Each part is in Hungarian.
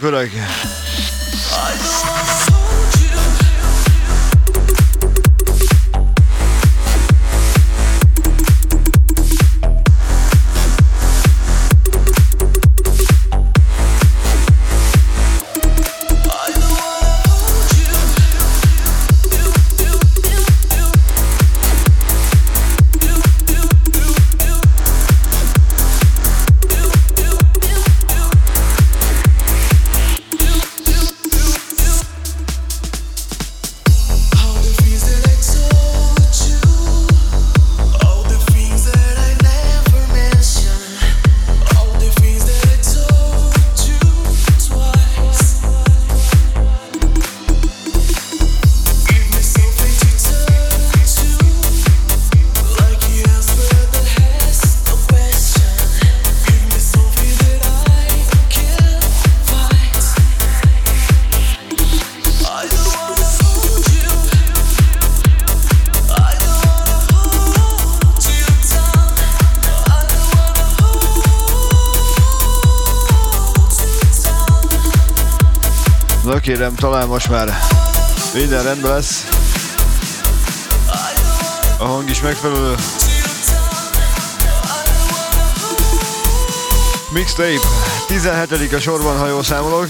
could I öreg! kérem, talán most már minden rendben lesz. A hang is megfelelő. Mixtape, 17. a sorban, ha jól számolok.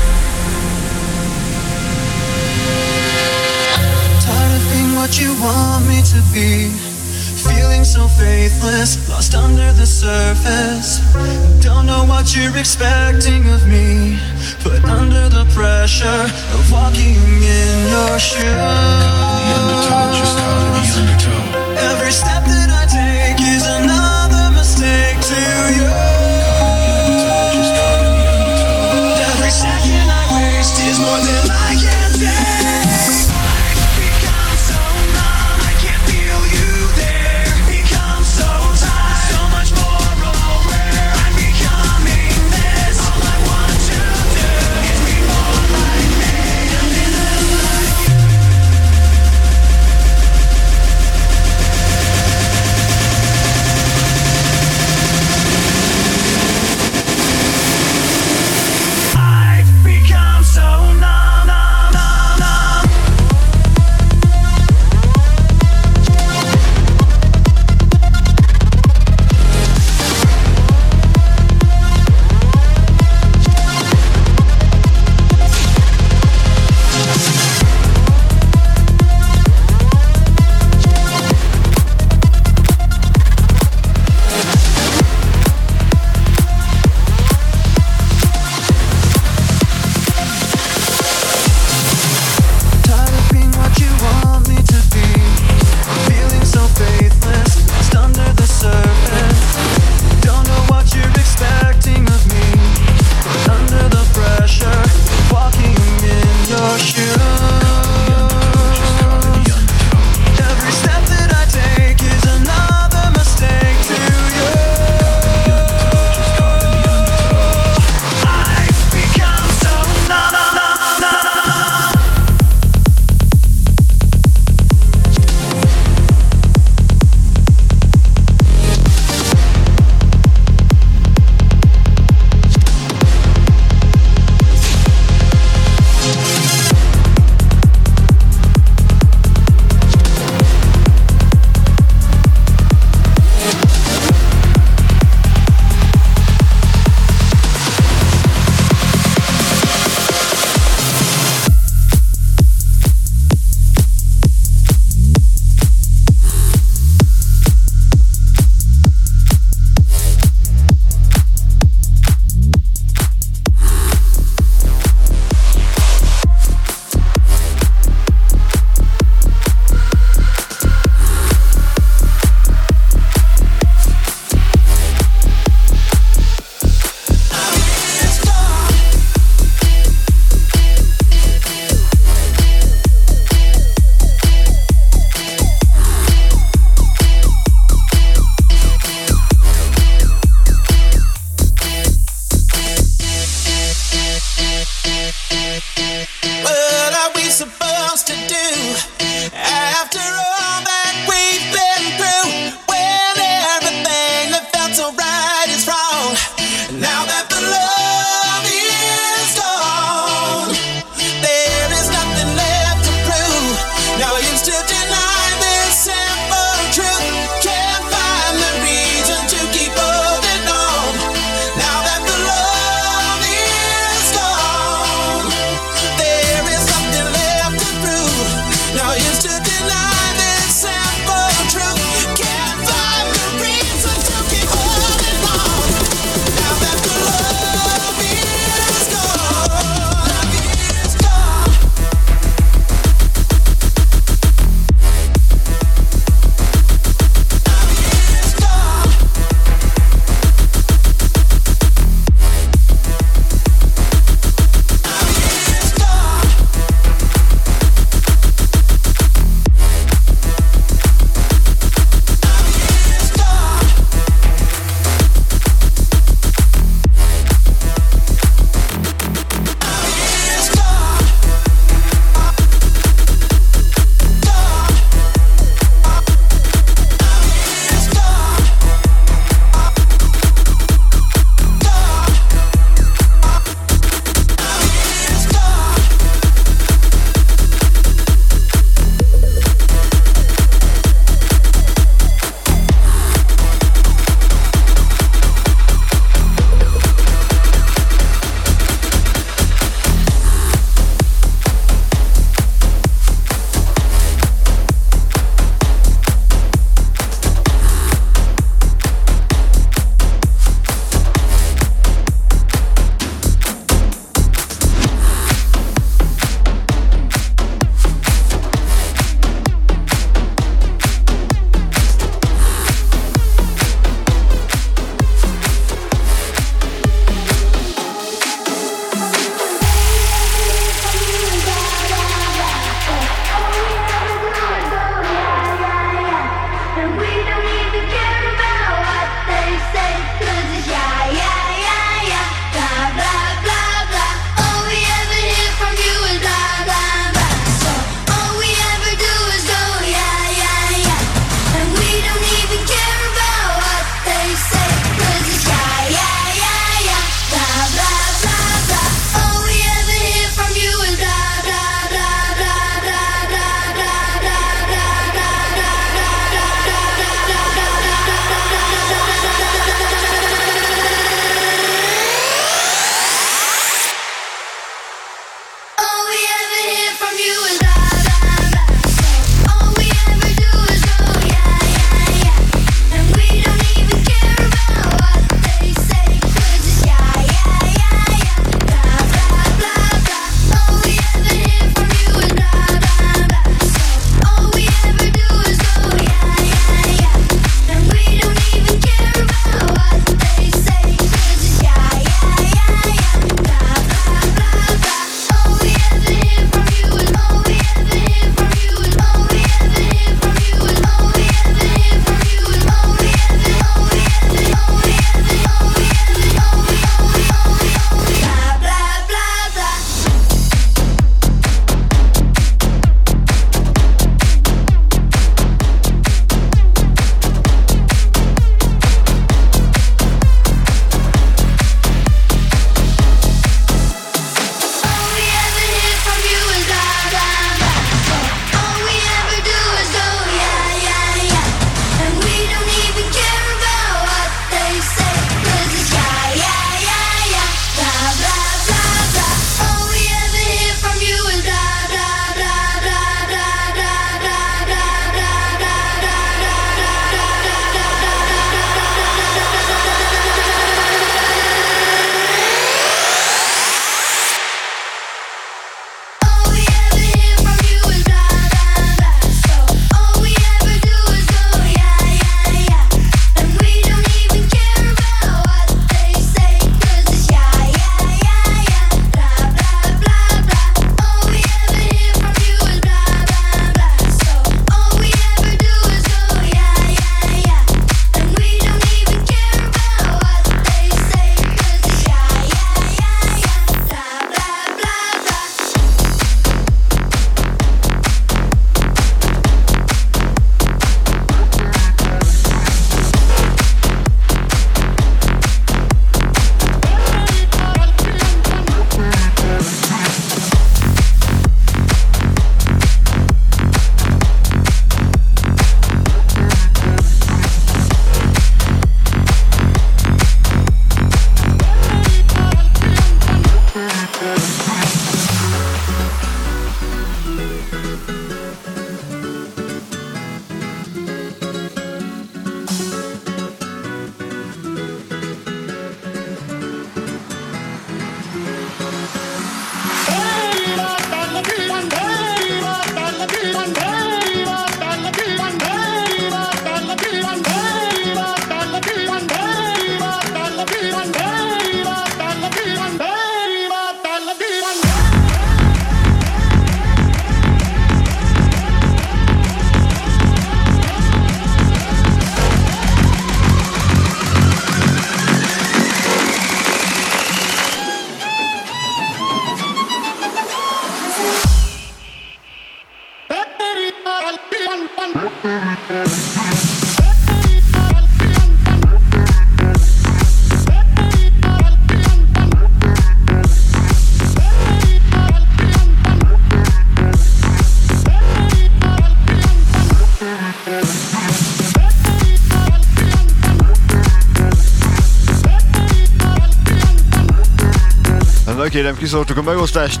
Kérem, kiszóltuk a megosztást.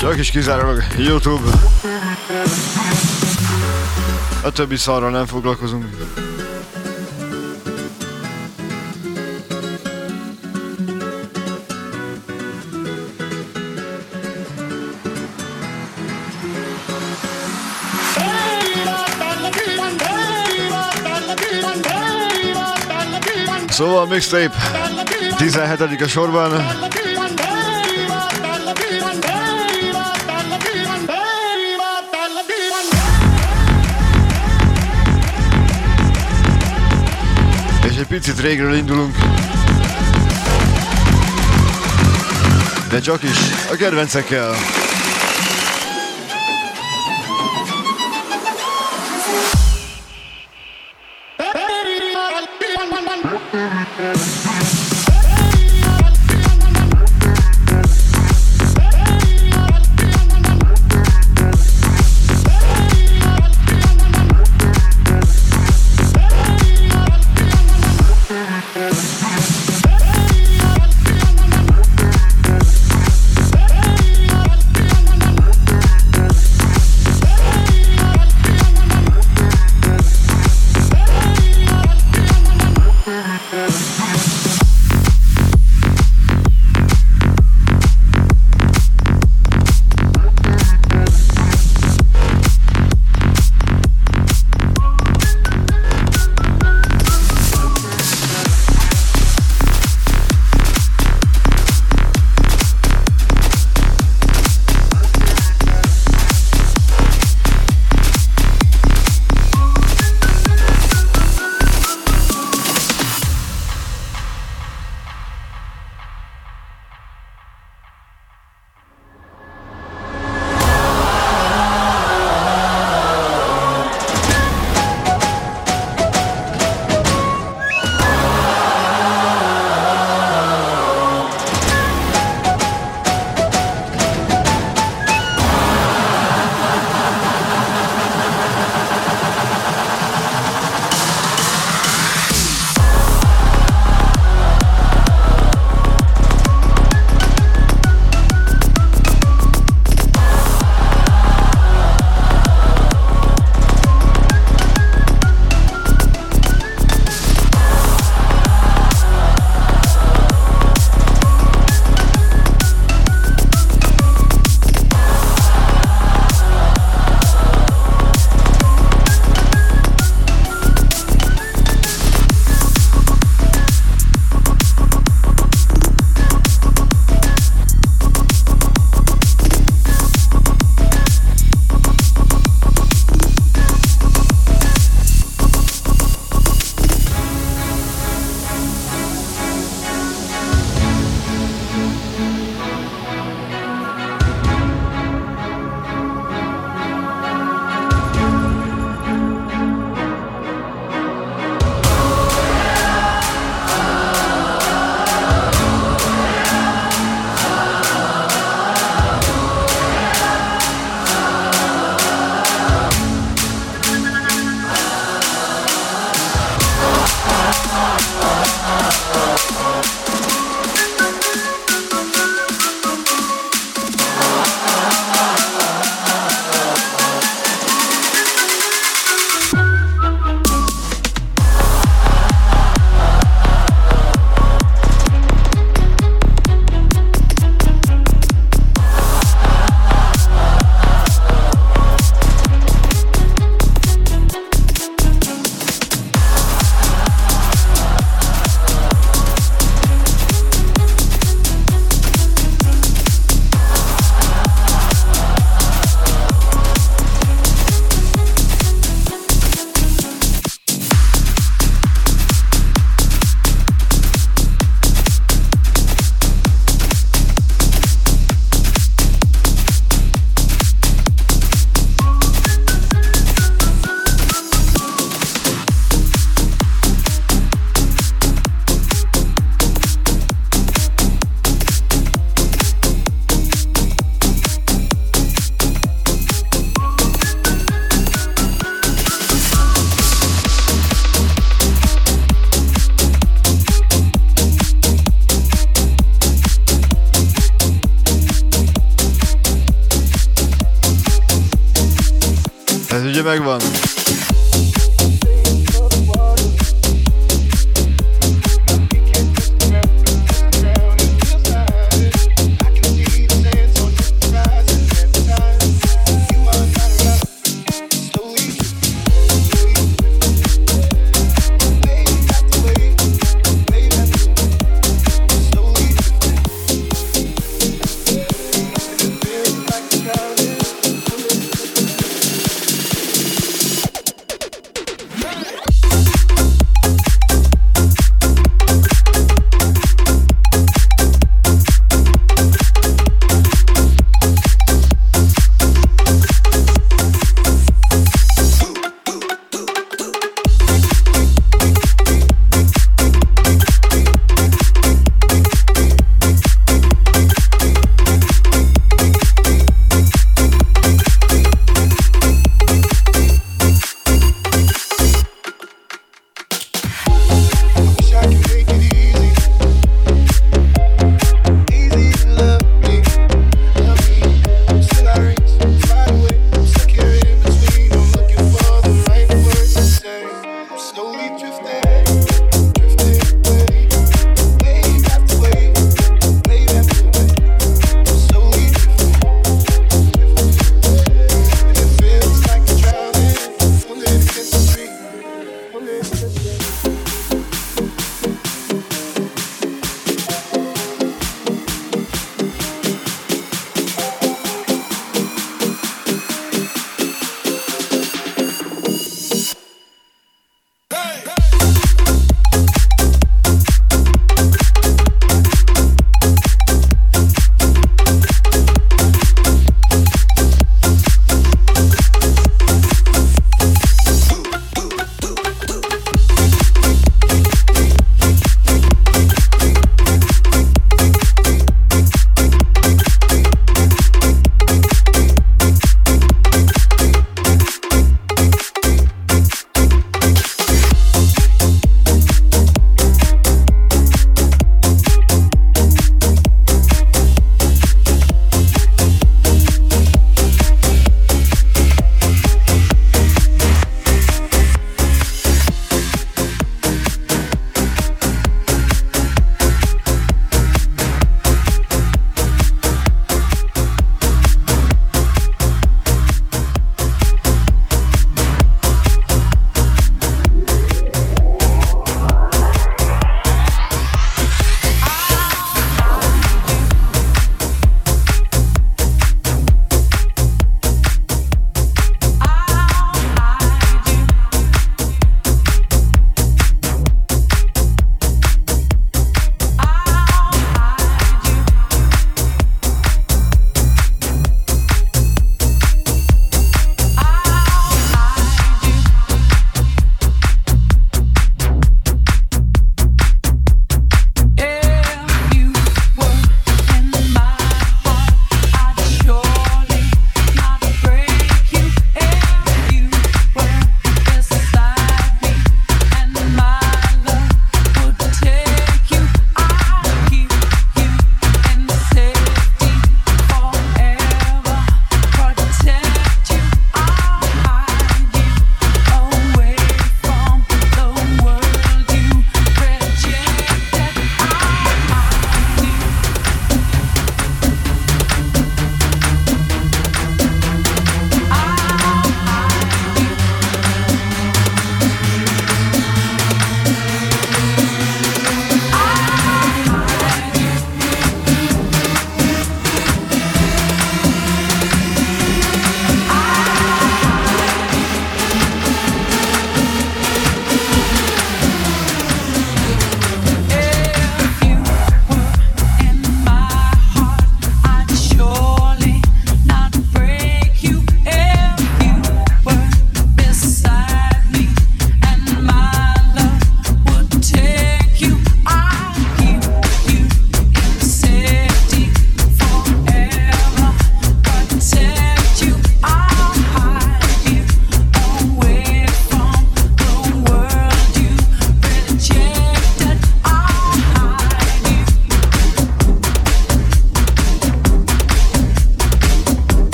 Csak is kizárólag YouTube. A többi szarral nem foglalkozunk. Szóval mixtape 17. a sorban. És egy picit régről indulunk. De csak is a kedvencekkel.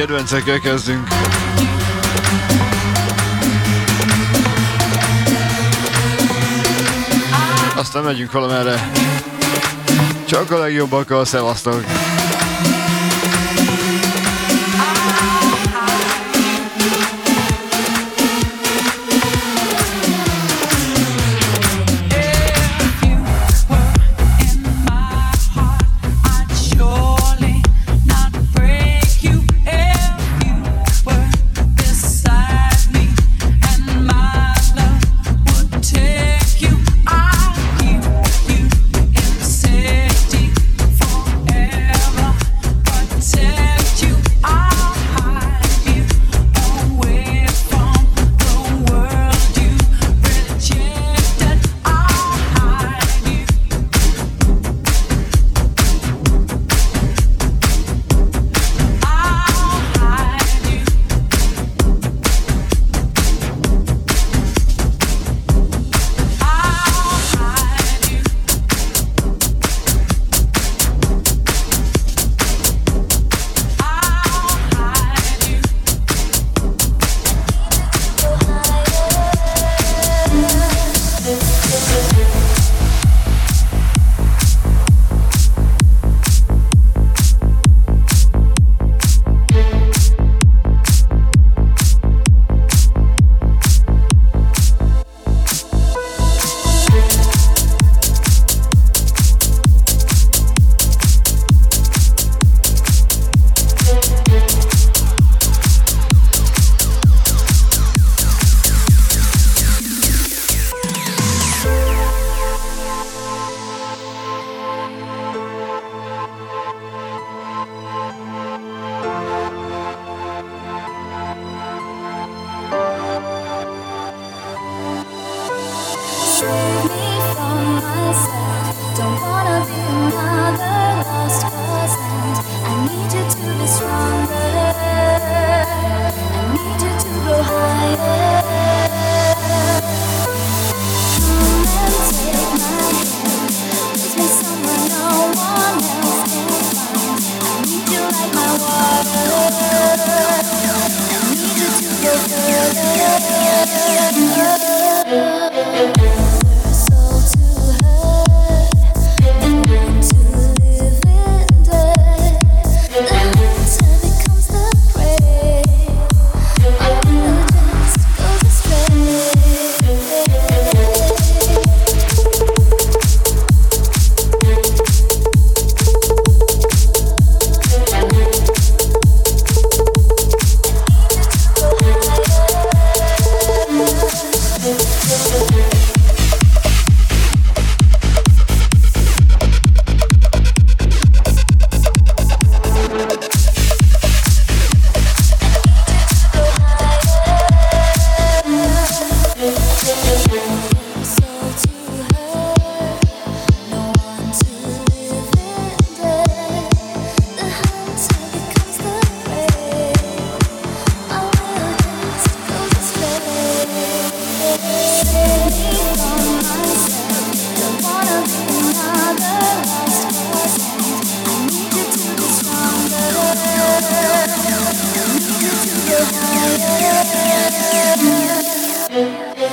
Kedvencekkel kezdünk. Aztán megyünk valamerre. Csak a legjobbakkal, szevasztok!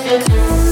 feel too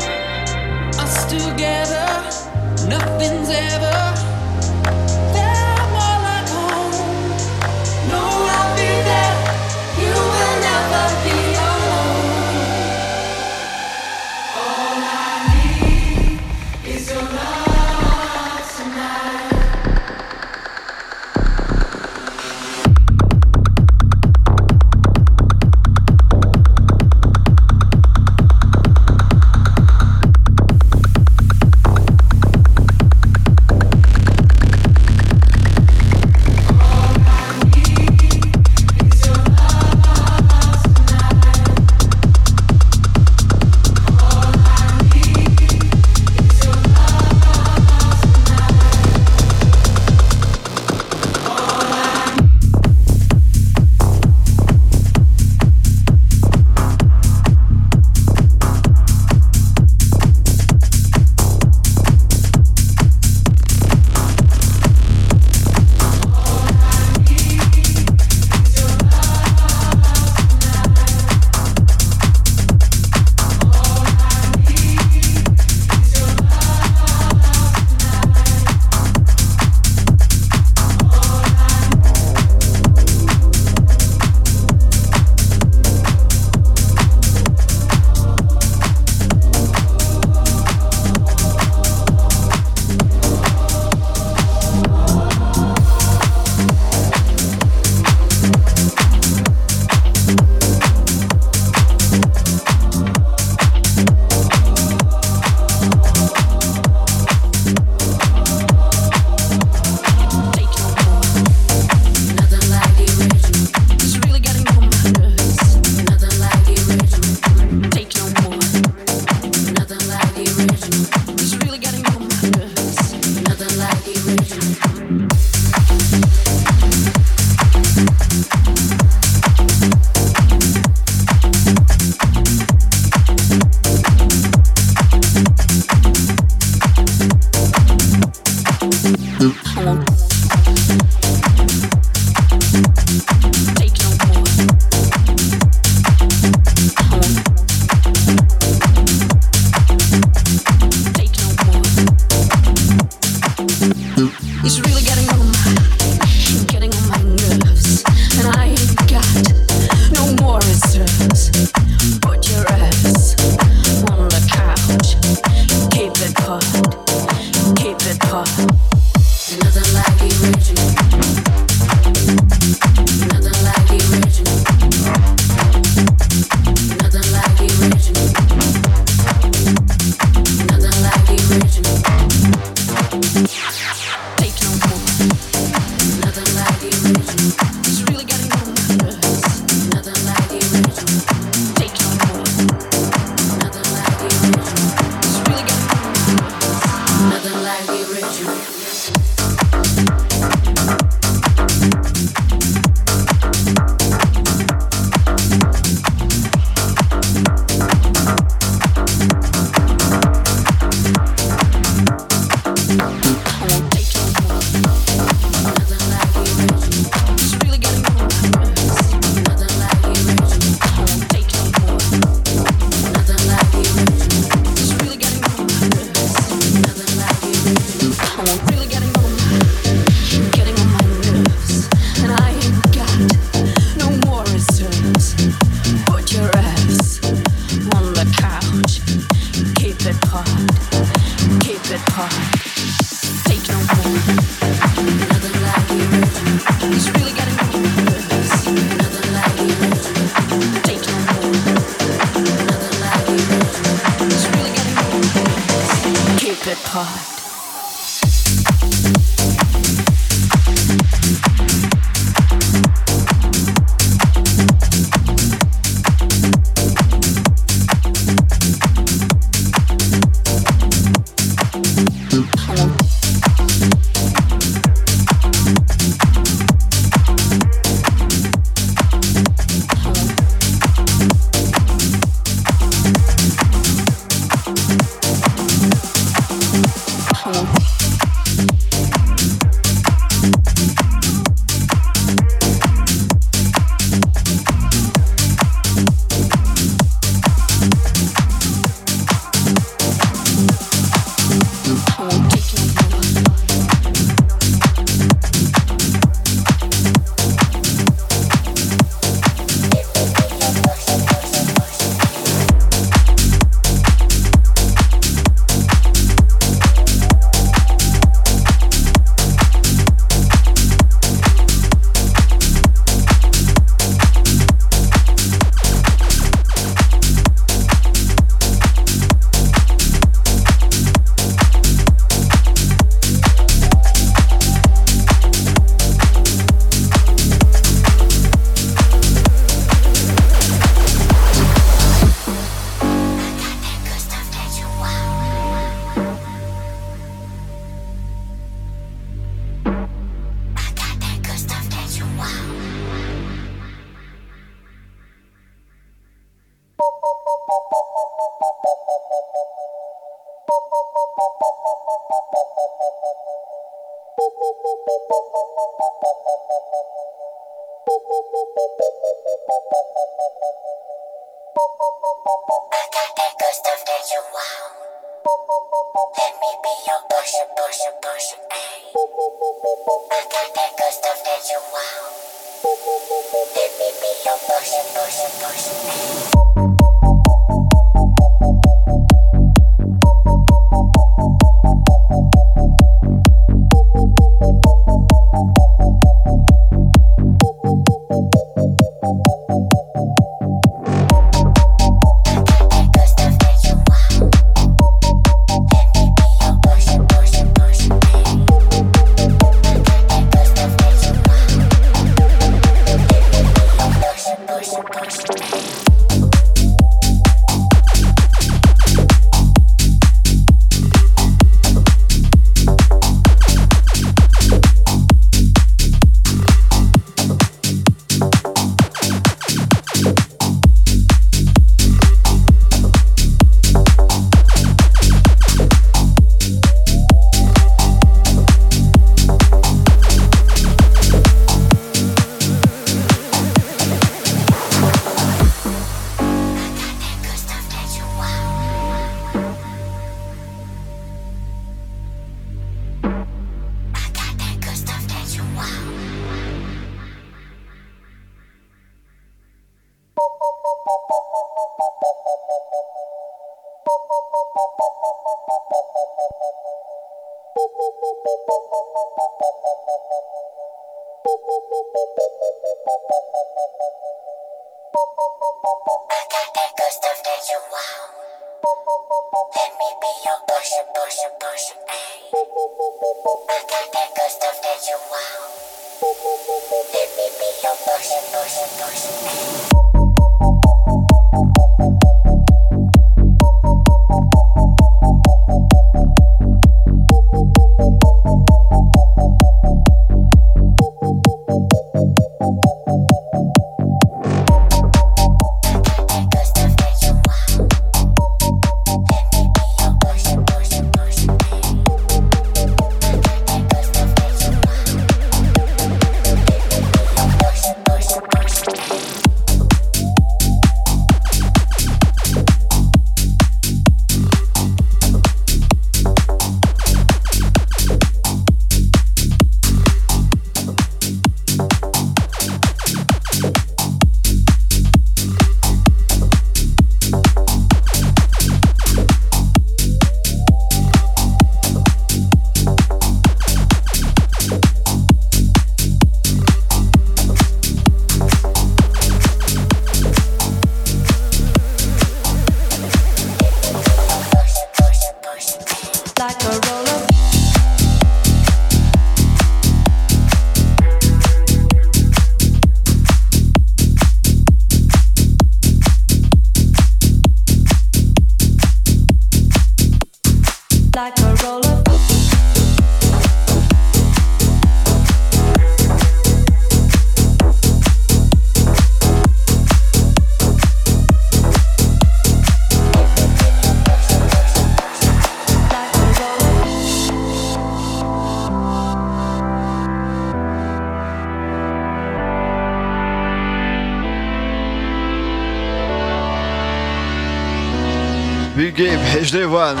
Big Gabe és Dave One.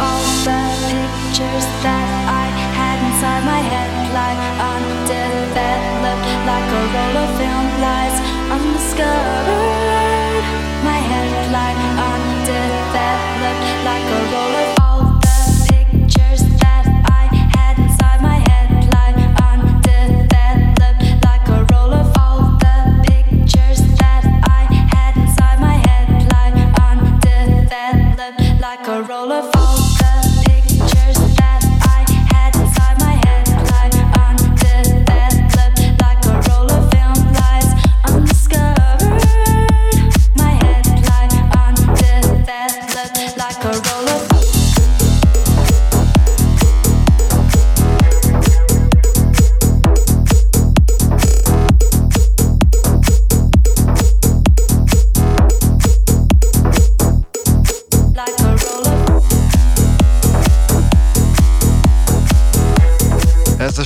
All the pictures that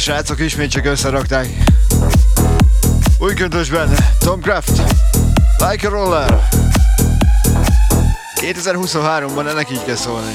srácok ismét csak összerakták. Új köntösben Tom Craft, Like a Roller. 2023-ban ennek így kell szólni.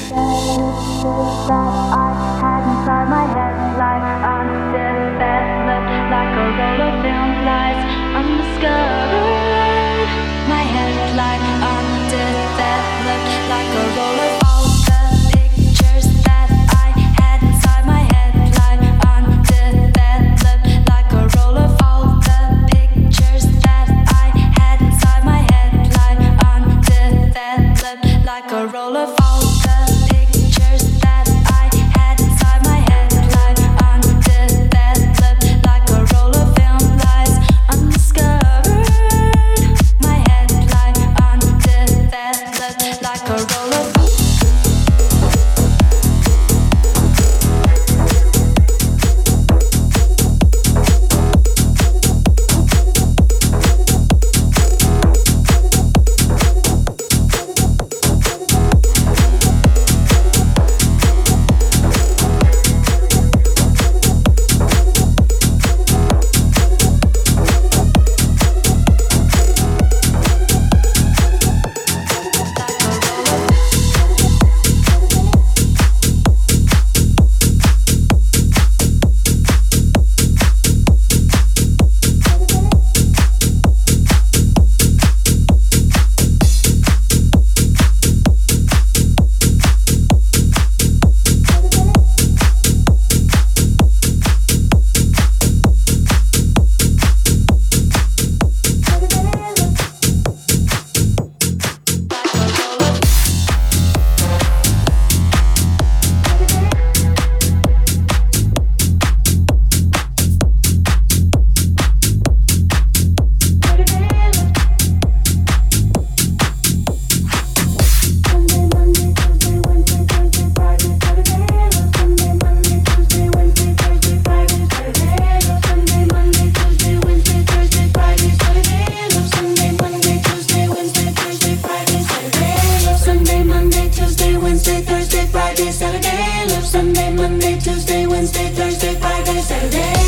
Sunday, Monday, Tuesday, Wednesday, Thursday, Friday, Saturday.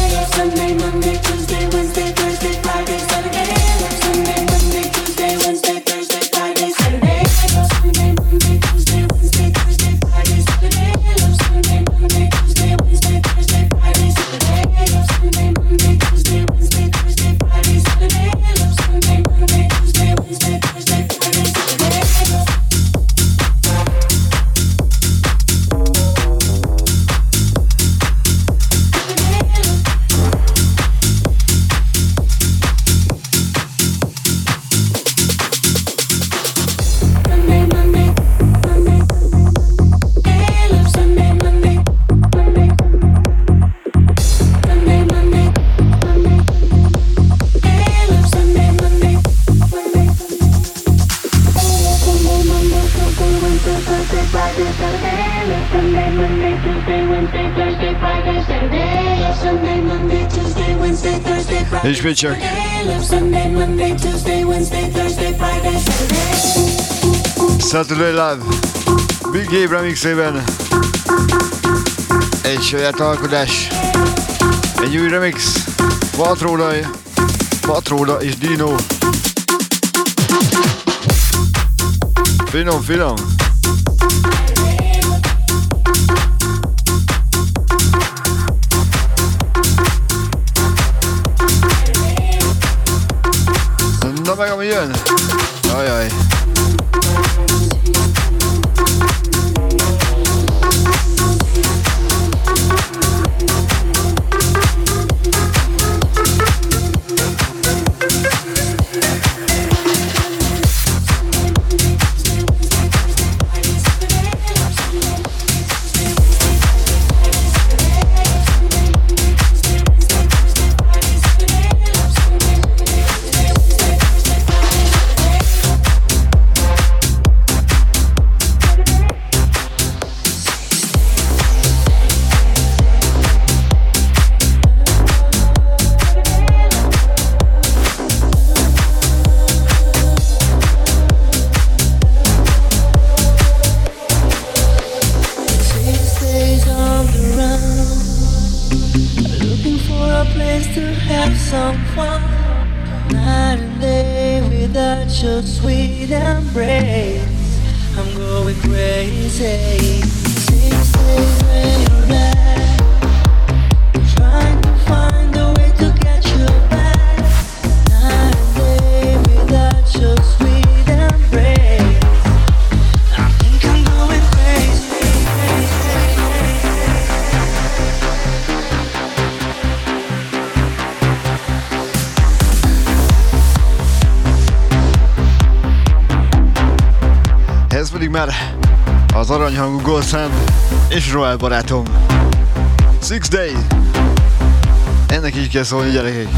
Love Big Gabe remixében. Egy saját alkodás egy új remix. Patróla, Patróla és Dino. Finom, finom. gjøre. Oi, oi. Royal barátom. Six Days. Ennek így kell szólni gyerekek.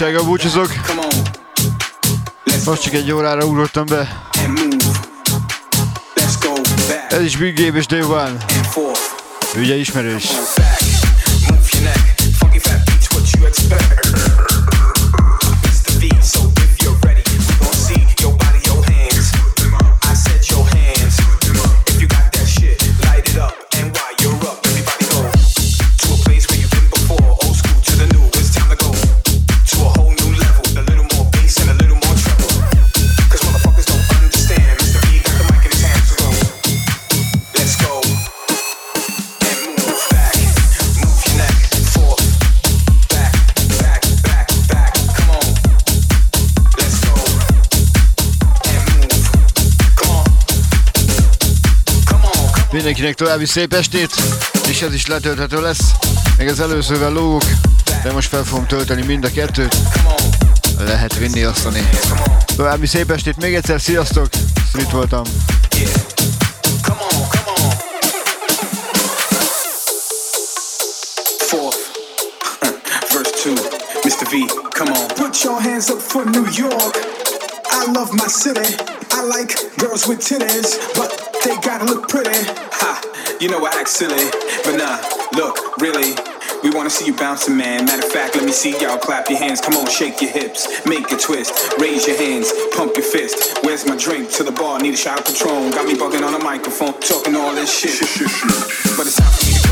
Újdonsága búcsúzok. Most csak egy órára ugrottam be. Ez is Big Game és Day One. Ugye ismerős. Mindenkinek további szép estét, és ez is letölthető lesz. Még az előzővel lógok, de most fel fogom tölteni mind a kettőt. Lehet vinni, osztani. További szép estét még egyszer, sziasztok! Street voltam. Mr. V, come on. Put your hands up for New York. I love my city. I like girls with titties, but they gotta look pretty. Ha, you know I act silly, but nah, look, really. We wanna see you bouncing, man. Matter of fact, let me see y'all clap your hands. Come on, shake your hips, make a twist, raise your hands, pump your fist. Where's my drink? To the bar, need a shot of Patron. Got me bugging on the microphone, talking all this shit. but it's time for me to.